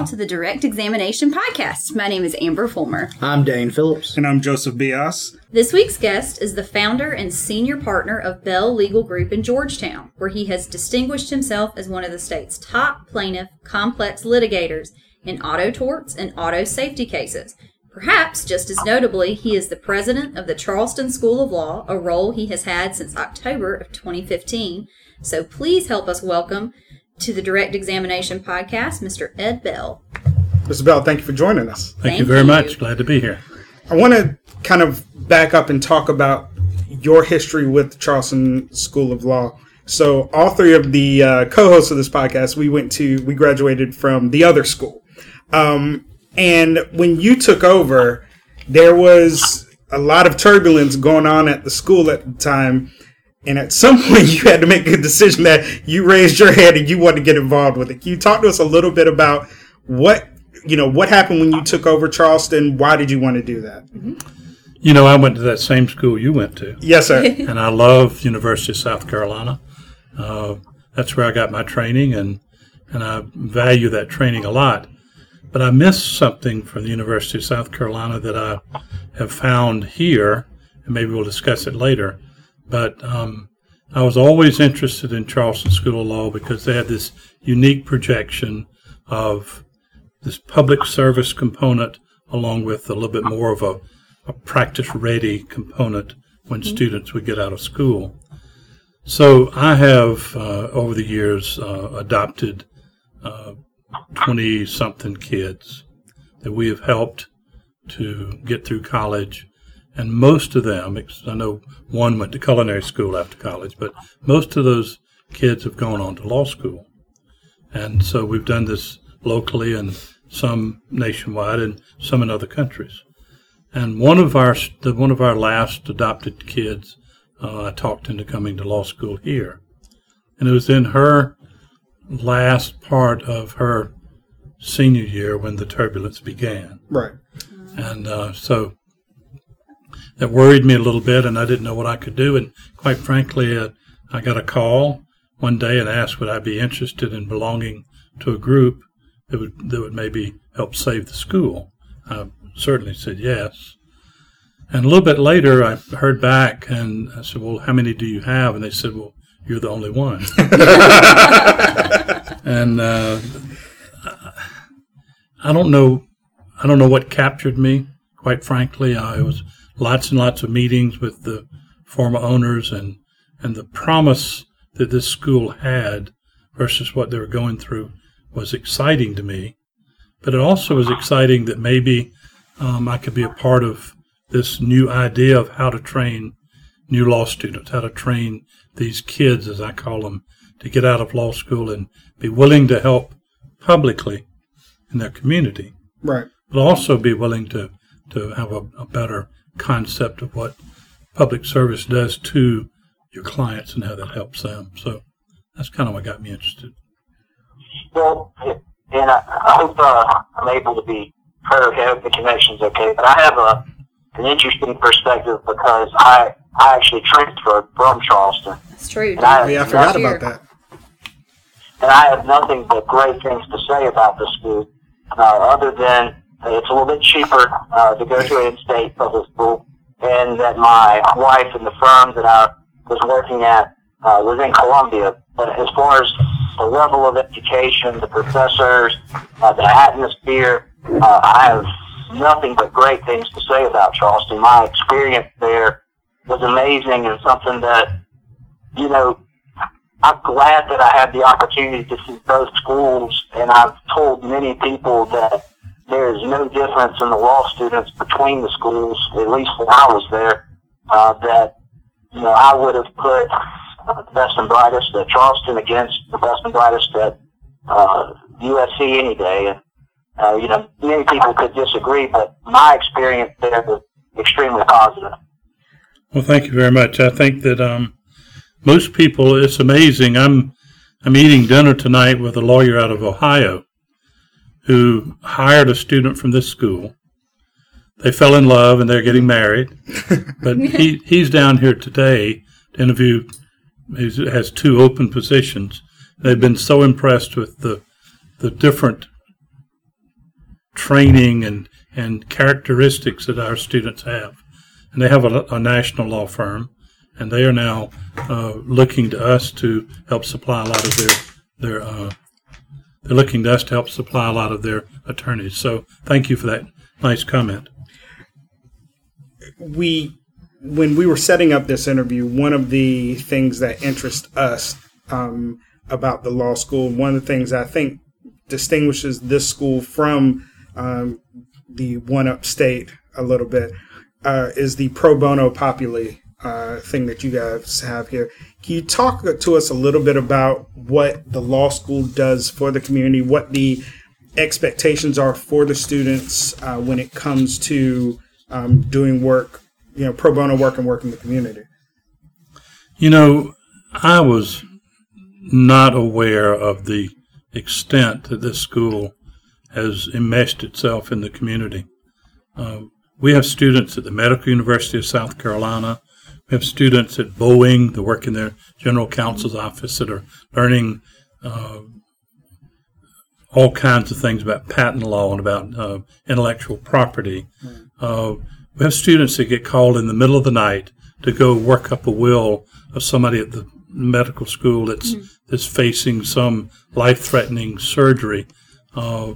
Welcome, y'all, to the Direct Examination Podcast. My name is Amber Fulmer. I'm Dane Phillips. And I'm Joseph Bias. This week's guest is the founder and senior partner of Bell Legal Group in Georgetown, where he has distinguished himself as one of the state's top plaintiff complex litigators in auto torts and auto safety cases. Perhaps just as notably, he is the president of the Charleston School of Law, a role he has had since October of 2015. So please help us welcome to the Direct Examination Podcast, Mr. Ed Bell. Mr. Bell, thank you for joining us. Thank, you very much. Glad to be here. I want to kind of back up and talk about your history with the Charleston School of Law. So, all three of the uh, co-hosts of this podcast, we went to, we graduated from the other school. Um, and when you took over, there was a lot of turbulence going on at the school at the time. And at some point, you had to make a decision that you raised your head and you wanted to get involved with it. Can you talk to us a little bit about what you know what happened when you took over Charleston? Why did you want to do that? You know, I went to that same school you went to. Yes, sir. and I love University of South Carolina. Uh, that's where I got my training, and and I value that training a lot. But I missed something from the University of South Carolina that I have found here, and maybe we'll discuss it later. But um, I was always interested in Charleston School of Law because they had this unique projection of this public service component along with a little bit more of a, a practice ready component when mm-hmm. students would get out of school. So I have, uh, over the years, uh, adopted 20 uh, something kids that we have helped to get through college and most of them, I know one went to culinary school after college, but most of those kids have gone on to law school. And so we've done this locally and some nationwide and some in other countries. And one of our the, one of our last adopted kids, uh, I talked into coming to law school here, and it was in her last part of her senior year when the turbulence began. Right. And uh, so that worried me a little bit, and I didn't know what I could do. And quite frankly, uh, I got a call one day and asked would I be interested in belonging to a group that would that would maybe help save the school. I certainly said yes. And a little bit later, I heard back and I said, "Well, how many do you have?" And they said, "Well, you're the only one." and uh, I don't know, I don't know what captured me. Quite frankly, I was lots and lots of meetings with the former owners and, and the promise that this school had versus what they were going through was exciting to me. But it also was exciting that maybe um, I could be a part of this new idea of how to train new law students, how to train these kids, as I call them, to get out of law school and be willing to help publicly in their community. Right. But also be willing to, to have a, a better concept of what public service does to your clients and how that helps them. So that's kind of what got me interested. Well, and I, I hope uh, I'm able to be heard. I hope the connection's okay. But I have a an interesting perspective because I I actually transferred from Charleston. That's true. I, yeah, I forgot about that. And I have nothing but great things to say about the school, uh, other than it's a little bit cheaper uh, to go to an in-state public school, and that my wife and the firm that I was working at uh, was in Columbia. But as far as the level of education, the professors, uh, the atmosphere, uh, I have nothing but great things to say about Charleston. My experience there was amazing and something that, you know, I'm glad that I had the opportunity to see both schools, and I've told many people that there is no difference in the law students between the schools, at least when I was there, uh, that, you know, I would have put the best and brightest at Charleston against the best and brightest at uh, USC any day. And, uh, you know, many people could disagree, but my experience there was extremely positive. Well, thank you very much. I think that um, most people, it's amazing. I'm I'm eating dinner tonight with a lawyer out of Ohio, who hired a student from this school. They fell in love and they're getting married. but he, he's down here today to interview. He has two open positions. They've been so impressed with the the different training and, and characteristics that our students have. And they have a, a national law firm, and they are now uh, looking to us to help supply a lot of their their. Uh, they're looking to us to help supply a lot of their attorneys. So thank you for that nice comment. We, when we were setting up this interview, one of the things that interest us um, about the law school, one of the things I think distinguishes this school from um, the one upstate a little bit uh, is the pro bono populi uh, thing that you guys have here. Can you talk to us a little bit about what the law school does for the community, what the expectations are for the students uh, when it comes to um, doing work, you know, pro bono work and work in the community? You know, I was not aware of the extent that this school has enmeshed itself in the community. Uh, we have students at the Medical University of South Carolina. We have students at Boeing that work in their general counsel's office that are learning uh, all kinds of things about patent law and about uh, intellectual property. Uh, we have students that get called in the middle of the night to go work up a will of somebody at the medical school that's mm-hmm. that's facing some life-threatening surgery. Uh,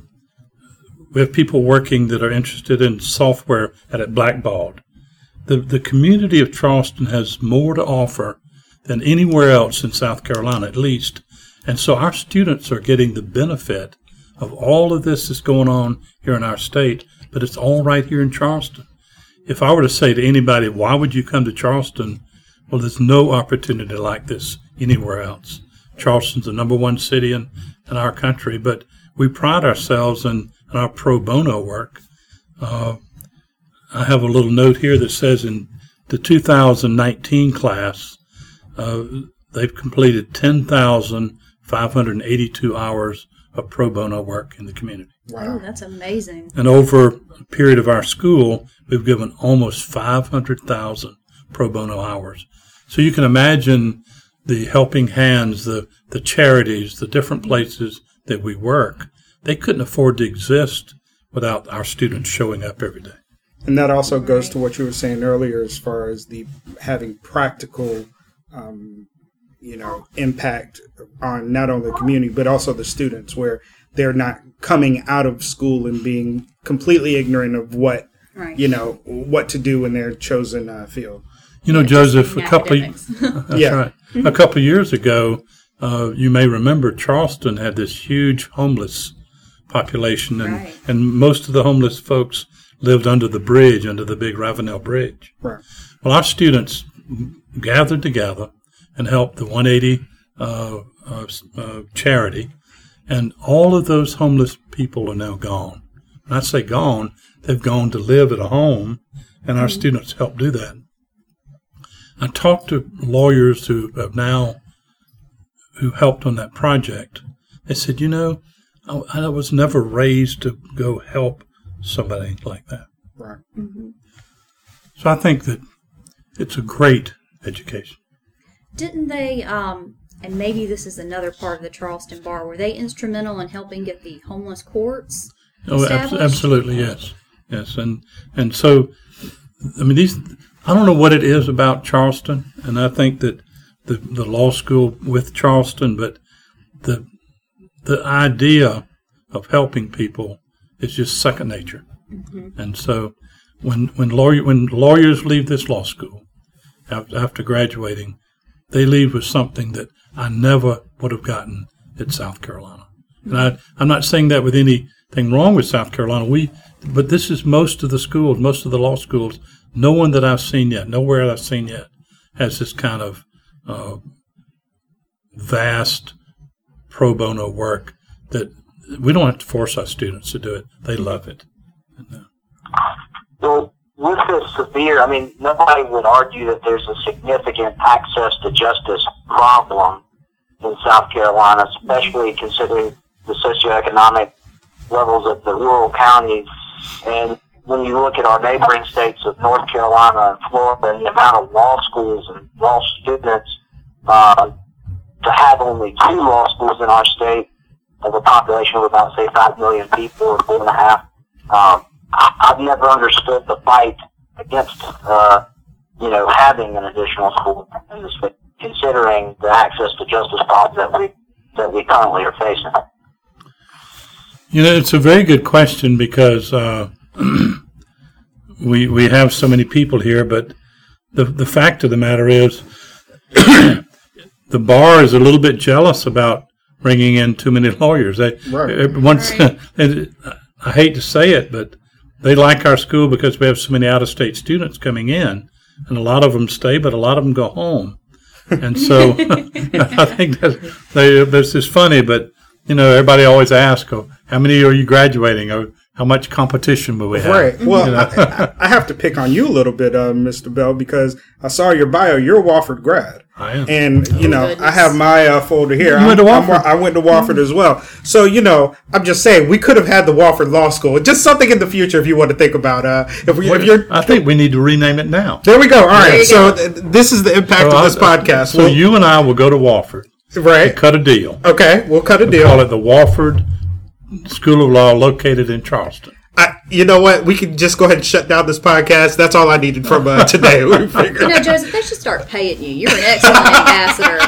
we have people working that are interested in software at it Blackbaud. The, the community of Charleston has more to offer than anywhere else in South Carolina, at least. And so our students are getting the benefit of all of this that's going on here in our state, but it's all right here in Charleston. If I were to say to anybody, why would you come to Charleston? Well, there's no opportunity like this anywhere else. Charleston's the number one city in, in our country, but we pride ourselves in our pro bono work. Uh, I have a little note here that says in the 2019 class, uh, they've completed 10,582 hours of pro bono work in the community. Wow, oh, that's amazing. And over a period of our school, we've given almost 500,000 pro bono hours. So you can imagine the helping hands, the, the charities, the different places that we work they couldn't afford to exist without our students showing up every day. And that also goes to what you were saying earlier, as far as the having practical, um, you know, impact on not only the community but also the students, where they're not coming out of school and being completely ignorant of what right. you know what to do in their chosen uh, field. You know, Joseph, a couple, that's yeah. right. A couple years ago, uh, you may remember Charleston had this huge homeless population, and, right. and most of the homeless folks lived under the bridge, under the big Ravenel Bridge. Right. Well, our students gathered together and helped the 180 uh, uh, uh, charity, and all of those homeless people are now gone. When I say gone, they've gone to live at a home, and our mm-hmm. students helped do that. I talked to lawyers who have now who helped on that project. They said, you know, I, I was never raised to go help somebody like that. Right. Mm-hmm. So I think that it's a great education. Didn't they, um, and maybe this is another part of the Charleston Bar, were they instrumental in helping get the homeless courts? Oh, ab- absolutely, yes, yes, and and so, I mean, these. I don't know what it is about Charleston, and I think that the the law school with Charleston, but the the idea of helping people is just second nature. Mm-hmm. And so when when lawyer when lawyers leave this law school after graduating, they leave with something that I never would have gotten at South Carolina. And I, I'm not saying that with anything wrong with South Carolina. We, but this is most of the schools, most of the law schools. No one that I've seen yet, nowhere that I've seen yet, has this kind of uh, vast pro bono work that we don't have to force our students to do it. They love it. Well, with this severe, I mean, nobody would argue that there's a significant access to justice problem in South Carolina, especially considering the socioeconomic levels of the rural counties. And when you look at our neighboring states of North Carolina and Florida and the amount of law schools and law students, uh, to have only two law schools in our state of a population of about say five million people or four and a half Um, I, I've never understood the fight against, uh, you know, having an additional school in state, considering the access to justice problems that we that we currently are facing. You know, it's a very good question because uh, we we have so many people here, but the the fact of the matter is, the bar is a little bit jealous about bringing in too many lawyers. They Right. once Right. and I hate to say it, but they like our school because we have so many out of state students coming in, and a lot of them stay, but a lot of them go home. And so I think that they, this is funny, but you know, everybody always asks, oh, how many are you graduating? Or how much competition will we have? Right. Well, You know? I, I- I have to pick on you a little bit, uh, Mr. Bell, because I saw your bio. You're a Wofford grad. I am. And, you know, I have my uh, folder here. You went to I'm- I'm- Wofford? I went to Wofford as well. So, you know, I'm just saying, we could have had the Wofford Law School. Just something in the future if you want to think about. Uh, if, we, if you're. I think we need to rename it now. There we go. All right. So go. th- this is the impact So of this I- podcast. So We'll- you and I will go to Wofford, right. cut a deal, Okay. We'll cut a call deal. Call it the Wofford School of Law, located in Charleston. I, you know what? We can just go ahead and shut down this podcast. That's all I needed from uh, today. We figured. You know, Joseph, they should start paying you. You're an excellent ambassador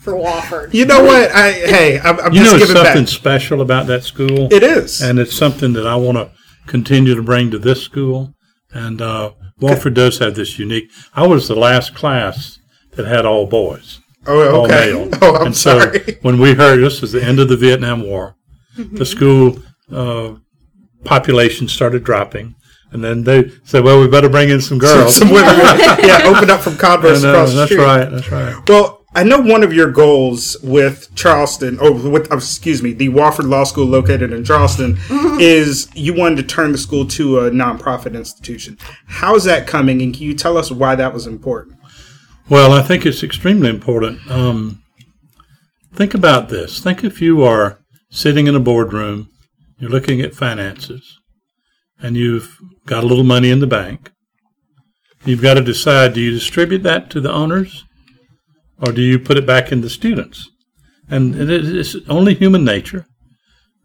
for Wofford. You know what? I hey, I'm, I'm You just know giving something back. special about that school? It is. and it's something that I want to continue to bring to this school. And uh, Wofford does have this unique. I was the last class that had all boys, oh, all okay. male. Oh, I'm and so sorry. when we heard this was the end of the Vietnam War, the school uh, population started dropping, and then they said, "Well, we better bring in some girls." Some women, yeah, open up from Converse And, uh, across the that's street. right. That's right. Well, I know one of your goals with Charleston, or with uh, excuse me, the Wofford Law School located in Charleston, is you wanted to turn the school to a nonprofit institution. How's that coming, and can you tell us why that was important? Well, I think it's extremely important. Um, think about this. Think if you are sitting in a boardroom, you're looking at finances, and you've got a little money in the bank. You've got to decide do you distribute that to the owners or do you put it back in the students? And it is only human nature.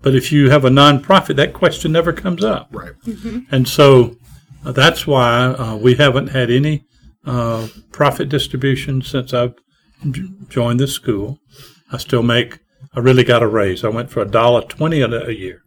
But if you have a nonprofit, that question never comes up. Right. And so uh, that's why uh, we haven't had any uh, profit distribution since I've j- joined this school. I still make, I really got a raise. I went for a dollar twenty a a year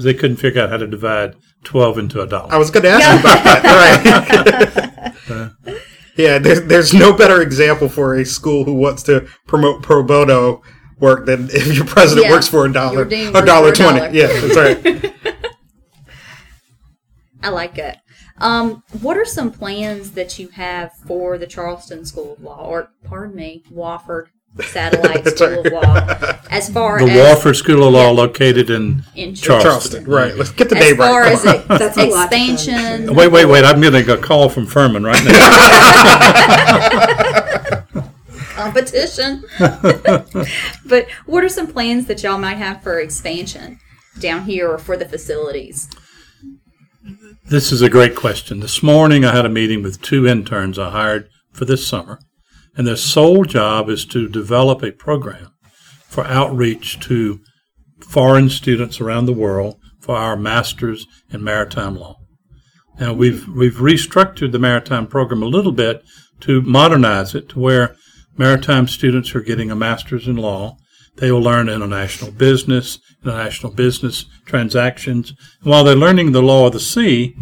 because they couldn't figure out how to divide 12 into a dollar. I was going to ask you about that. Right. yeah, there, there's no better example for a school who wants to promote pro bono work than if your president Yeah. works for a dollar, Your dean a dollar twenty. dollar. Yeah, that's right. I like it. Um, what are some plans that you have for the Charleston School of Law, or pardon me, Wofford Satellite That's School of Law, as far as The as Wofford School of Law Yeah. located in in Charleston. Charleston, right? Let's get the as name far right. as it, That's a expansion. Wait, wait, wait. I'm getting a call from Furman right now. competition. but what are some plans that y'all might have for expansion down here or for the facilities? This is a great question. This morning I had a meeting with two interns I hired for this summer, and their sole job is to develop a program for outreach to foreign students around the world for our masters in maritime law. Now we've we've restructured the maritime program a little bit to modernize it to where maritime students are getting a master's in law. They will learn international business, international business transactions. And while they're learning the law of the sea,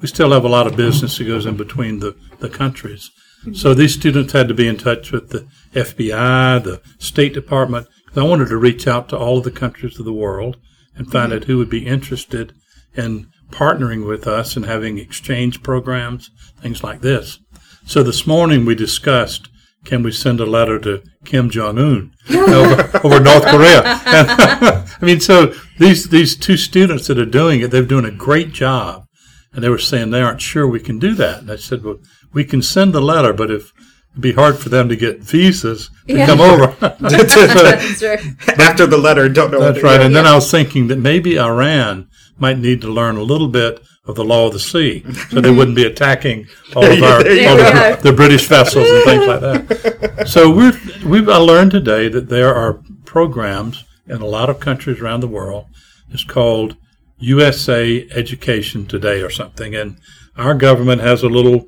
we still have a lot of business that goes in between the, the countries. So these students had to be in touch with the FBI, the State Department. I wanted to reach out to all of the countries of the world and find out who would be interested in partnering with us and having exchange programs, things like this. So this morning we discussed can we send a letter to Kim Jong Un over, over North Korea? And, I mean, so these these two students that are doing it, they're doing a great job, and they were saying they aren't sure we can do that. And I said, well, we can send the letter, but if it'd be hard for them to get visas to Yeah. come over. That's right. After the letter, don't know. That's to- right. And then I was thinking that maybe Iran might need to learn a little bit of the law of the sea, so they wouldn't be attacking all of our all the, the British vessels and things like that. So we're we've I learned today that there are programs in a lot of countries around the world. It's called USA Education Today or something, and our government has a little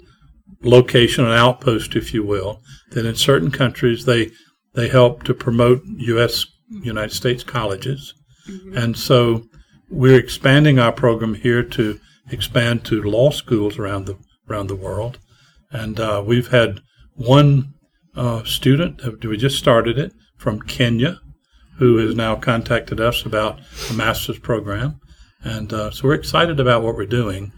location, an outpost, if you will, that in certain countries they they help to promote U.S. United States colleges, and so we're expanding our program here to expand to law schools around the around the world, and uh, we've had one uh, student. uh, We just started it from Kenya, who has now contacted us about a master's program, and uh, so we're excited about what we're doing.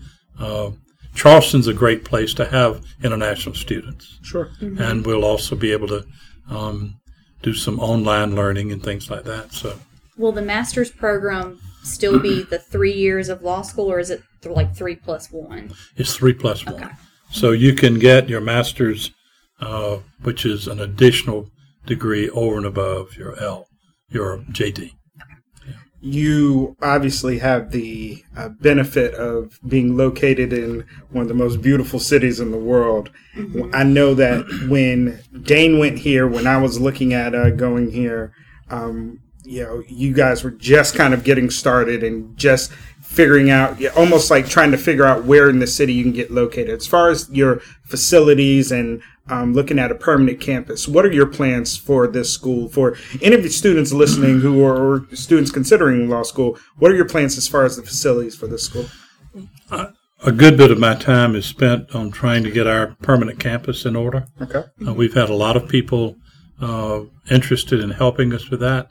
Charleston's a great place to have international students, Sure. and we'll also be able to um, do some online learning and things like that. So. Will the master's program still be the three years of law school, or is it th- like three plus one? It's three plus one. Okay. So you can get your master's, uh, which is an additional degree over and above your L, your JD. You obviously have the uh, benefit of being located in one of the most beautiful cities in the world. I know that when Dane went here, when I was looking at uh, going here, um, you know, you guys were just kind of getting started and just figuring out, almost like trying to figure out where in the city you can get located. As far as your facilities and um, looking at a permanent campus, what are your plans for this school? For any of the students listening who are or students considering law school, what are your plans as far as the facilities for this school? A good bit of my time is spent on trying to get our permanent campus in order. Okay. Uh, we've had a lot of people uh, interested in helping us with that.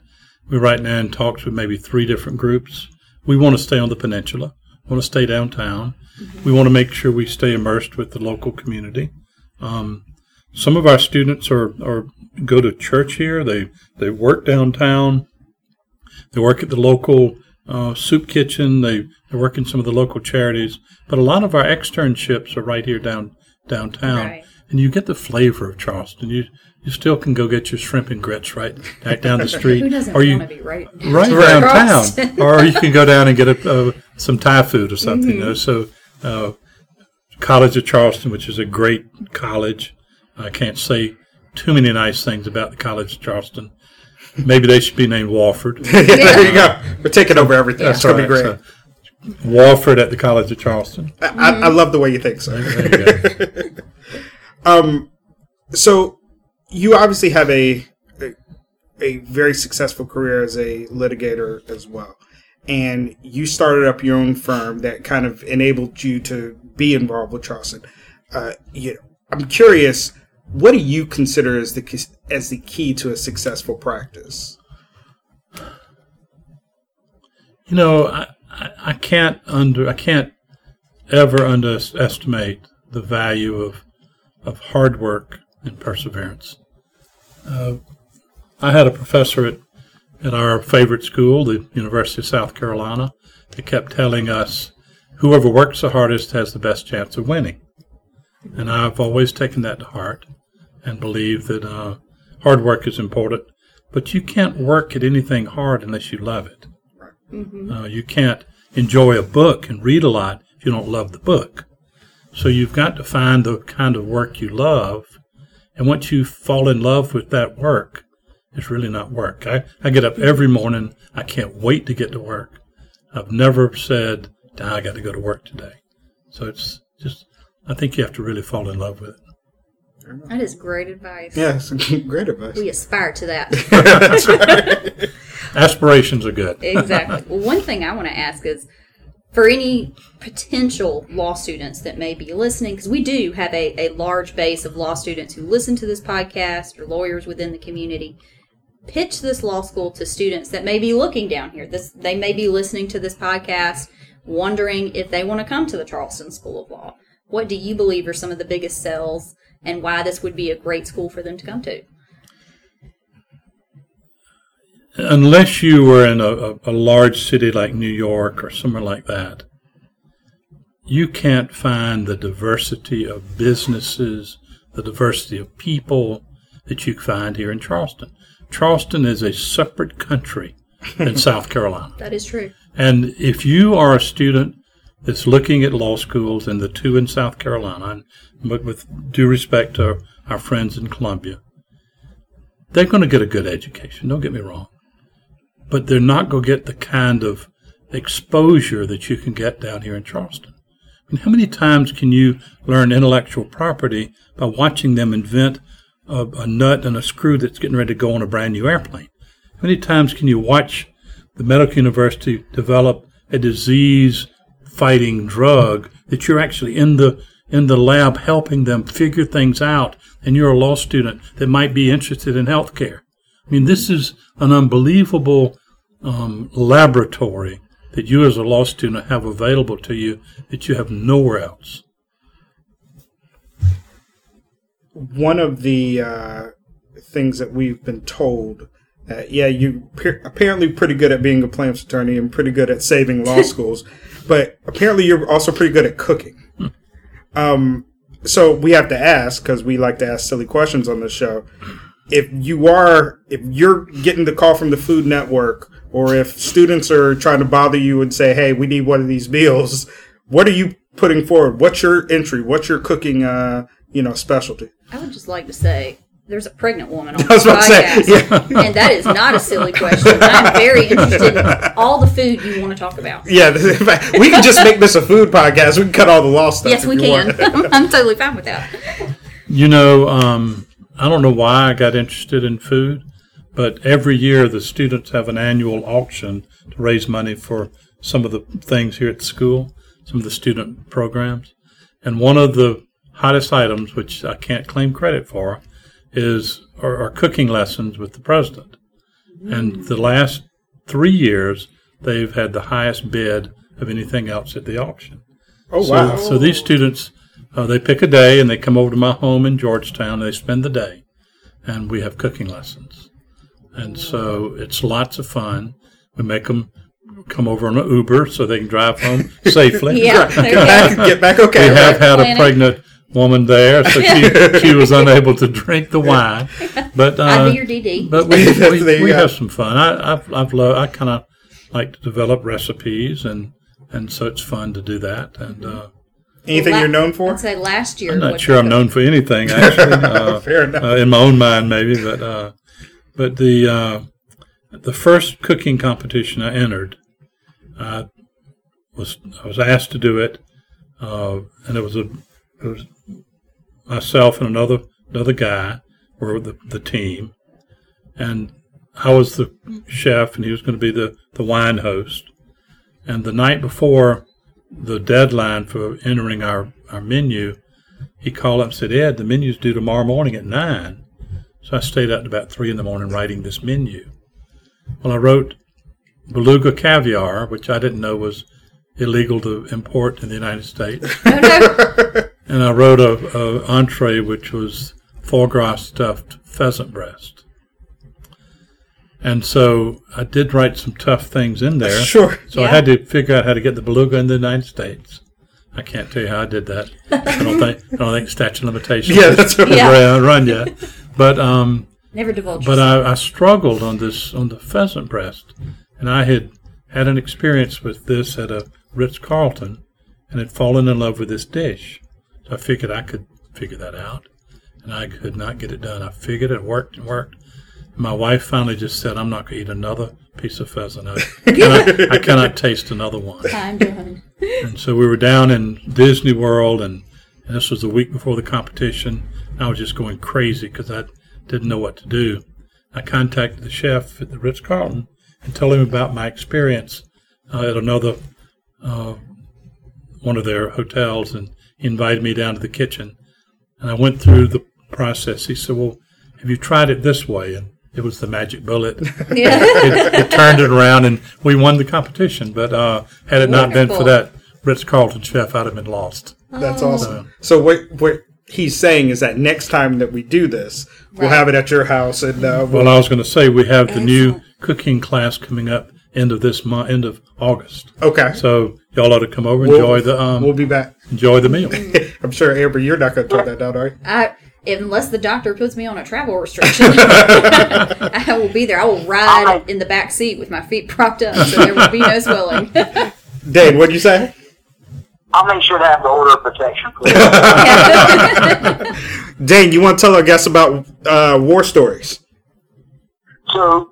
We're right now in talks with maybe three different groups. We want to stay on the peninsula, we want to stay downtown. We want to make sure we stay immersed with the local community. Um, some of our students are, are go to church here. They they work downtown. They work at the local uh, soup kitchen. They they work in some of the local charities. But a lot of our externships are right here down downtown Right. and you get the flavor of Charleston. You you still can go get your shrimp and grits right right down the street, Who doesn't or you want to be right? right downtown, or you can go down and get a, uh, some Thai food or something. You know, so uh, College of Charleston, which is a great college, I can't say too many nice things about the College of Charleston. Maybe they should be named Wofford. yeah, there you go. We're taking over everything. It's going to be great. So, Wofford at the College of Charleston. I, I, I love the way you think, sir. There you go. So, you obviously have a, a a very successful career as a litigator as well, and you started up your own firm that kind of enabled you to be involved with Charleston. Uh, you know, I'm curious, what do you consider as the as the key to a successful practice? You know, I, I, I can't under I can't ever underestimate the value of of hard work and perseverance. Uh, I had a professor at at our favorite school, the University of South Carolina, that kept telling us, "Whoever works the hardest has the best chance of winning." And I've always taken that to heart and believe that uh, hard work is important. But you can't work at anything hard unless you love it. Uh, you can't enjoy a book and read a lot if you don't love the book. So you've got to find the kind of work you love. And once you fall in love with that work, it's really not work. I, I get up every morning. I can't wait to get to work. I've never said, "Ah, I got to go to work today. So it's just, I think you have to really fall in love with it. That is great advice. Yes, great advice. We aspire to that. Aspirations are good. exactly. Well, one thing I want to ask is for any potential law students that may be listening, because we do have a, a large base of law students who listen to this podcast or lawyers within the community. Pitch this law school to students that may be looking down here. This they may be listening to this podcast, wondering if they want to come to the Charleston School of Law. What do you believe are some of the biggest sells, and why this would be a great school for them to come to? unless you were in a, a, a large city like New York or somewhere like that, you can't find the diversity of businesses, the diversity of people that you find here in Charleston. Charleston is a separate country in South Carolina. That is true. And if you are a student that's looking at law schools and the two in South Carolina, but with- due respect to our friends in Columbia, they're going to get a good education. Don't get me wrong. But they're not going to get the kind of exposure that you can get down here in Charleston. Mean, how many times can you learn intellectual property by watching them invent a, a nut and a screw that's getting ready to go on a brand new airplane? How many times can you watch the medical university develop a disease fighting drug that you're actually in the in the lab helping them figure things out and you're a law student that might be interested in healthcare. I mean, this is an unbelievable um, laboratory that you as a law student have available to you that you have nowhere else. One of the uh, things that we've been told, uh, yeah, you pe- apparently pretty good at being a plaintiff's attorney and pretty good at saving law schools, but apparently you're also pretty good at cooking. Um, so we have to ask because we like to ask silly questions on this show. If you are, if you're getting the call from the Food Network, or if students are trying to bother you and say, "Hey, we need one of these meals," what are you putting forward? What's your entry? What's your cooking, uh, you know, specialty? I would just like to say there's a pregnant woman on I was this about to say, podcast, and that is not a silly question. I'm very interested in all the food you want to talk about. Yeah, we can just make this a food podcast. We can cut all the law stuff. Yes, if we you can. want. I'm totally fine with that. You know, um, I don't know why I got interested in food, but every year the students have an annual auction to raise money for some of the things here at the school, some of the student programs. And one of the hottest items, which I can't claim credit for, is are, are cooking lessons with the president. And the last three years, they've had the highest bid of anything else at the auction. Oh So, wow! so these students, uh, they pick a day and they come over to my home in Georgetown. And they spend the day, and we have cooking lessons. And so it's lots of fun. We make them come over on an Uber so they can drive home safely. Yeah, Get there you back, go. get back. We Okay, have had a pregnant woman there, so she, she was unable to drink the wine. But uh, I'd be your DD. but we There we, we have some fun. I I've, I've loved, I kind of like to develop recipes and and so it's fun to do that. And uh, anything La- you're known for? I'd say last year. I'm not sure I'm known for anything actually. Uh, Fair enough. uh, in my own mind, maybe, but uh, but the uh, the first cooking competition I entered, I was I was asked to do it, uh, and it was a it was myself and another another guy were the the team, and I was the chef, and he was going to be the the wine host, and the night before the deadline for entering our our menu, he called up and said, Ed, the menu's due tomorrow morning at nine. So I stayed up to about three in the morning writing this menu. Well, I wrote beluga caviar, which I didn't know was illegal to import in the United States. No, no. And I wrote a, a entree which was foie gras stuffed pheasant breast. And so I did write some tough things in there. Sure. So I had to figure out how to get the beluga in the United States. I can't tell you how I did that. I don't think I don't think statute of limitations Yeah, that's right. has Yeah. run- run yet. But um, Never divulge. but. I, I struggled on this on the pheasant breast, and I had had an experience with this at a Ritz Carlton, and had fallen in love with this dish. So I figured I could figure that out, and I could not get it done. I figured it worked and worked. My wife finally just said, "I'm not going to eat another piece of pheasant. I cannot, I cannot taste another one." I'm done. And so we were down in Disney World, and, and this was the week before the competition. I was just going crazy because I didn't know what to do. I contacted the chef at the Ritz Carlton and told him about my experience uh, at another uh, one of their hotels, and he invited me down to the kitchen. And I went through the process. He said, "Well, have you tried it this way?" And it was the magic bullet. Yeah. it, it turned it around, and we won the competition. But uh, had it not been for that Ritz Carlton chef, I'd have been lost. That's Oh. awesome. So what what he's saying is that next time that we do this, we'll have it at your house, and uh, we'll, Well, I was going to say we have the new cooking class coming up end of this month, end of August. okay. So y'all ought to come over and We'll- enjoy the um, we'll be back. enjoy the meal. I'm sure Amber, you're not going to turn that down, are you? I, unless the doctor puts me on a travel restriction, I will be there. I will ride in the back seat with my feet propped up, so there will be no swelling. Dane, what'd you say? I'll make sure to have the order of protection. for you. Dane, you want to tell our guests about uh, war stories? so,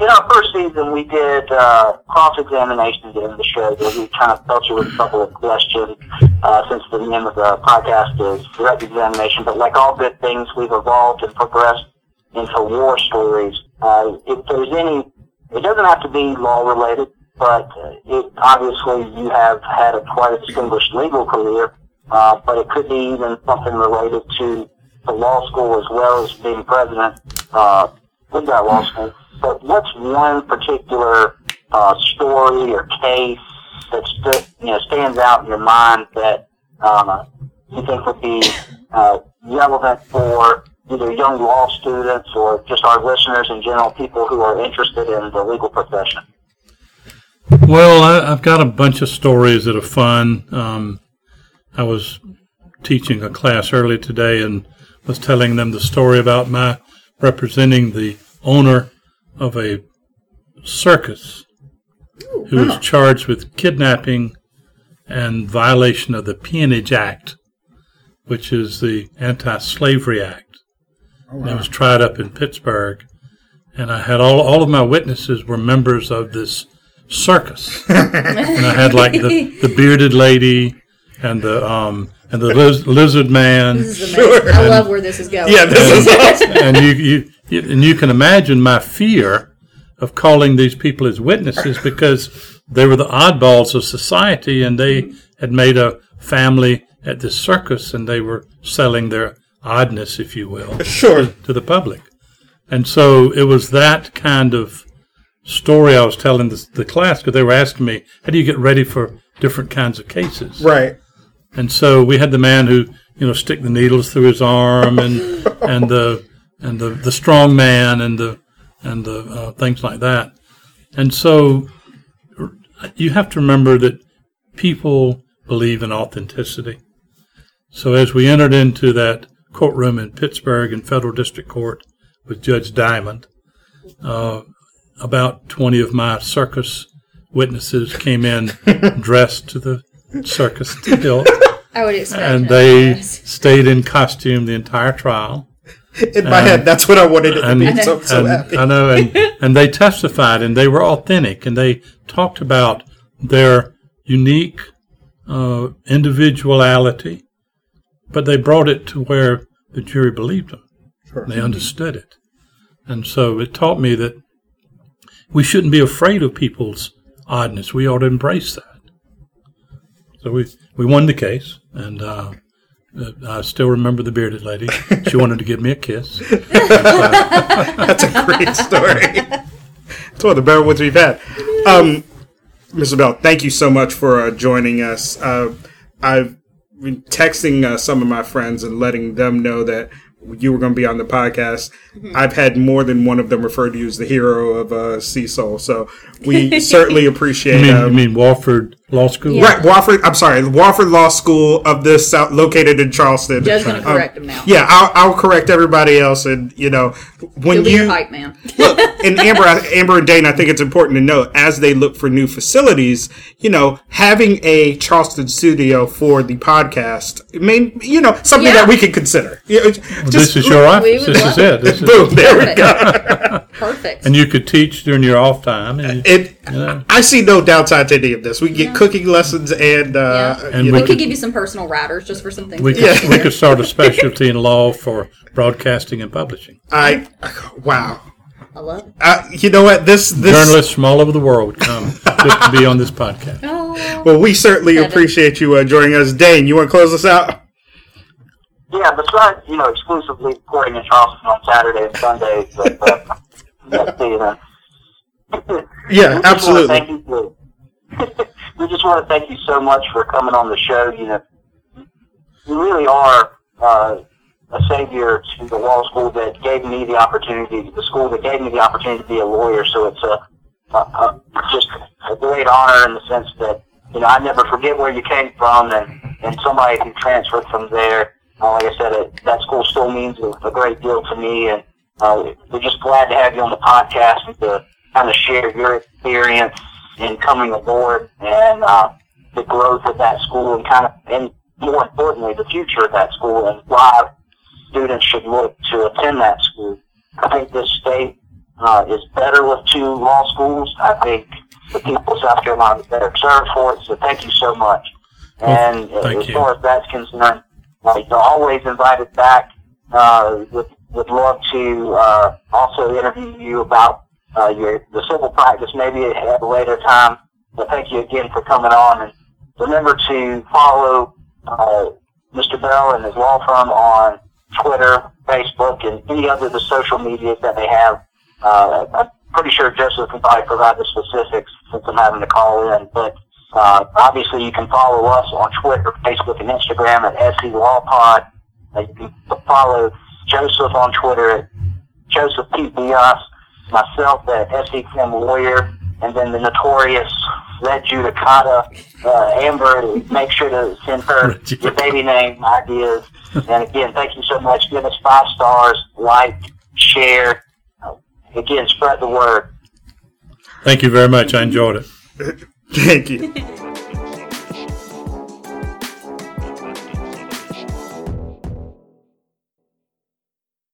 in our first season, we did uh, cross-examinations in the show where we kind of felt you with a couple of questions uh, since the name of the podcast is direct examination. But like all good things, we've evolved and progressed into war stories. Uh, if there's any, it doesn't have to be law-related, but it, obviously you have had a quite a distinguished legal career, uh, but it could be even something related to the law school as well as being president uh, with that law school. But what's one particular uh, story or case that st- you know stands out in your mind that uh, you think would be uh, relevant for either young law students or just our listeners in general, people who are interested in the legal profession? Well, I, I've got a bunch of stories that are fun. Um, I was teaching a class early today and was telling them the story about my representing the owner of a circus who was charged with kidnapping and violation of the Peonage Act, which is the Anti-Slavery Act. And it was tried up in Pittsburgh, and I had all all of my witnesses were members of this circus, and I had like the, the bearded lady and the um and the liz- lizard man, This is amazing. I love where this is going. Yeah, this is awesome. and you, you and you can imagine my fear of calling these people as witnesses because they were the oddballs of society and they had made a family at this circus and they were selling their oddness, if you will, Sure. to the public. And so it was that kind of story I was telling the, the class because they were asking me, how do you get ready for different kinds of cases? Right. And so we had the man who, you know, stick the needles through his arm, and and the and the the strong man, and the and the uh, things like that. And so you have to remember that people believe in authenticity. So as we entered into that courtroom in Pittsburgh in federal district court with Judge Diamond, uh, about twenty of my circus witnesses came in dressed to the circus hilt I would expect. and they stayed in costume the entire trial. In my head, that's what I wanted it to And, be. So, I'm so and happy. I know, and, and they testified, and they were authentic, and they talked about their unique uh, individuality, but they brought it to where the jury believed them. Sure. They understood it, and so it taught me that we shouldn't be afraid of people's oddness. We ought to embrace that. So we we won the case, and uh, uh, I still remember the bearded lady. She wanted to give me a kiss. That's a great story. It's one of the better ones we've had. Um, Mr. Bell, thank you so much for uh, joining us. Uh, I've been texting uh, some of my friends and letting them know that you were going to be on the podcast. I've had more than one of them refer to you as the hero of uh, Cecil, so we certainly appreciate. You mean, um, you mean Wofford Law School? Yeah. Right, Wofford. I'm sorry, Wofford Law School of this South, located in Charleston. Joe's going to Um, correct him now. Yeah, I'll, I'll correct everybody else, and you know when He'll be you hype man. look, and Amber, Amber and Dane, I think it's important to note as they look for new facilities, you know, having a Charleston studio for the podcast, I mean, you know, something Yeah. that we could consider. You know, just- This is your office. We This is it. This is, boom. There we go. Perfect. and you could teach during your off time. And you, It. Yeah. I see no downside to any of this. We get cooking lessons and, uh, Yeah. And we we know, could give you some personal riders just for some things. we to could do. we could start a specialty in law for broadcasting and publishing. I wow. I love it. Uh, you know what? This this Journalists from all over the world would come just to be on this podcast. Oh, well, we certainly Kevin. appreciate you uh, joining us, Dane. You want to close us out? Yeah, besides, you know, exclusively reporting in Charleston on Saturday and Sundays, but, uh, yeah, see you then. Yeah, We just wanna absolutely. We just want to thank you so much for coming on the show. You know, you really are uh, a savior to the law school that gave me the opportunity, the school that gave me the opportunity to be a lawyer. So it's a, a, a just a great honor in the sense that you know I never forget where you came from, and and somebody who transferred from there. Uh, like I said, it, that school still means a, a great deal to me, and uh, we're just glad to have you on the podcast to kind of share your experience in coming aboard and uh, the growth of that school and kind of, and more importantly, the future of that school and why students should look to attend that school. I think this state uh, is better with two law schools. I think the people of South Carolina are better served for it. So thank you so much. And Well, thank as you. far as that's concerned, like you're always invited back. Uh, would would love to uh, also interview you about uh, your the civil practice maybe at a later time. But thank you again for coming on, and remember to follow uh, Mr. Bell and his law firm on Twitter, Facebook, and any other the social medias that they have. Uh, I'm pretty sure Joseph can probably provide the specifics since I'm having to call in, but uh, obviously you can follow us on Twitter, Facebook, and Instagram at SE Law Pod. Uh, you can follow Joseph on Twitter at Joseph P. Bias, myself at SE Kim Lawyer, and then the notorious Res Judicata, uh, Amber. Make sure to send her your baby name ideas. and again, thank you so much. Give us five stars, like, share. Uh, again, spread the word. Thank you very much. I enjoyed it. Thank you.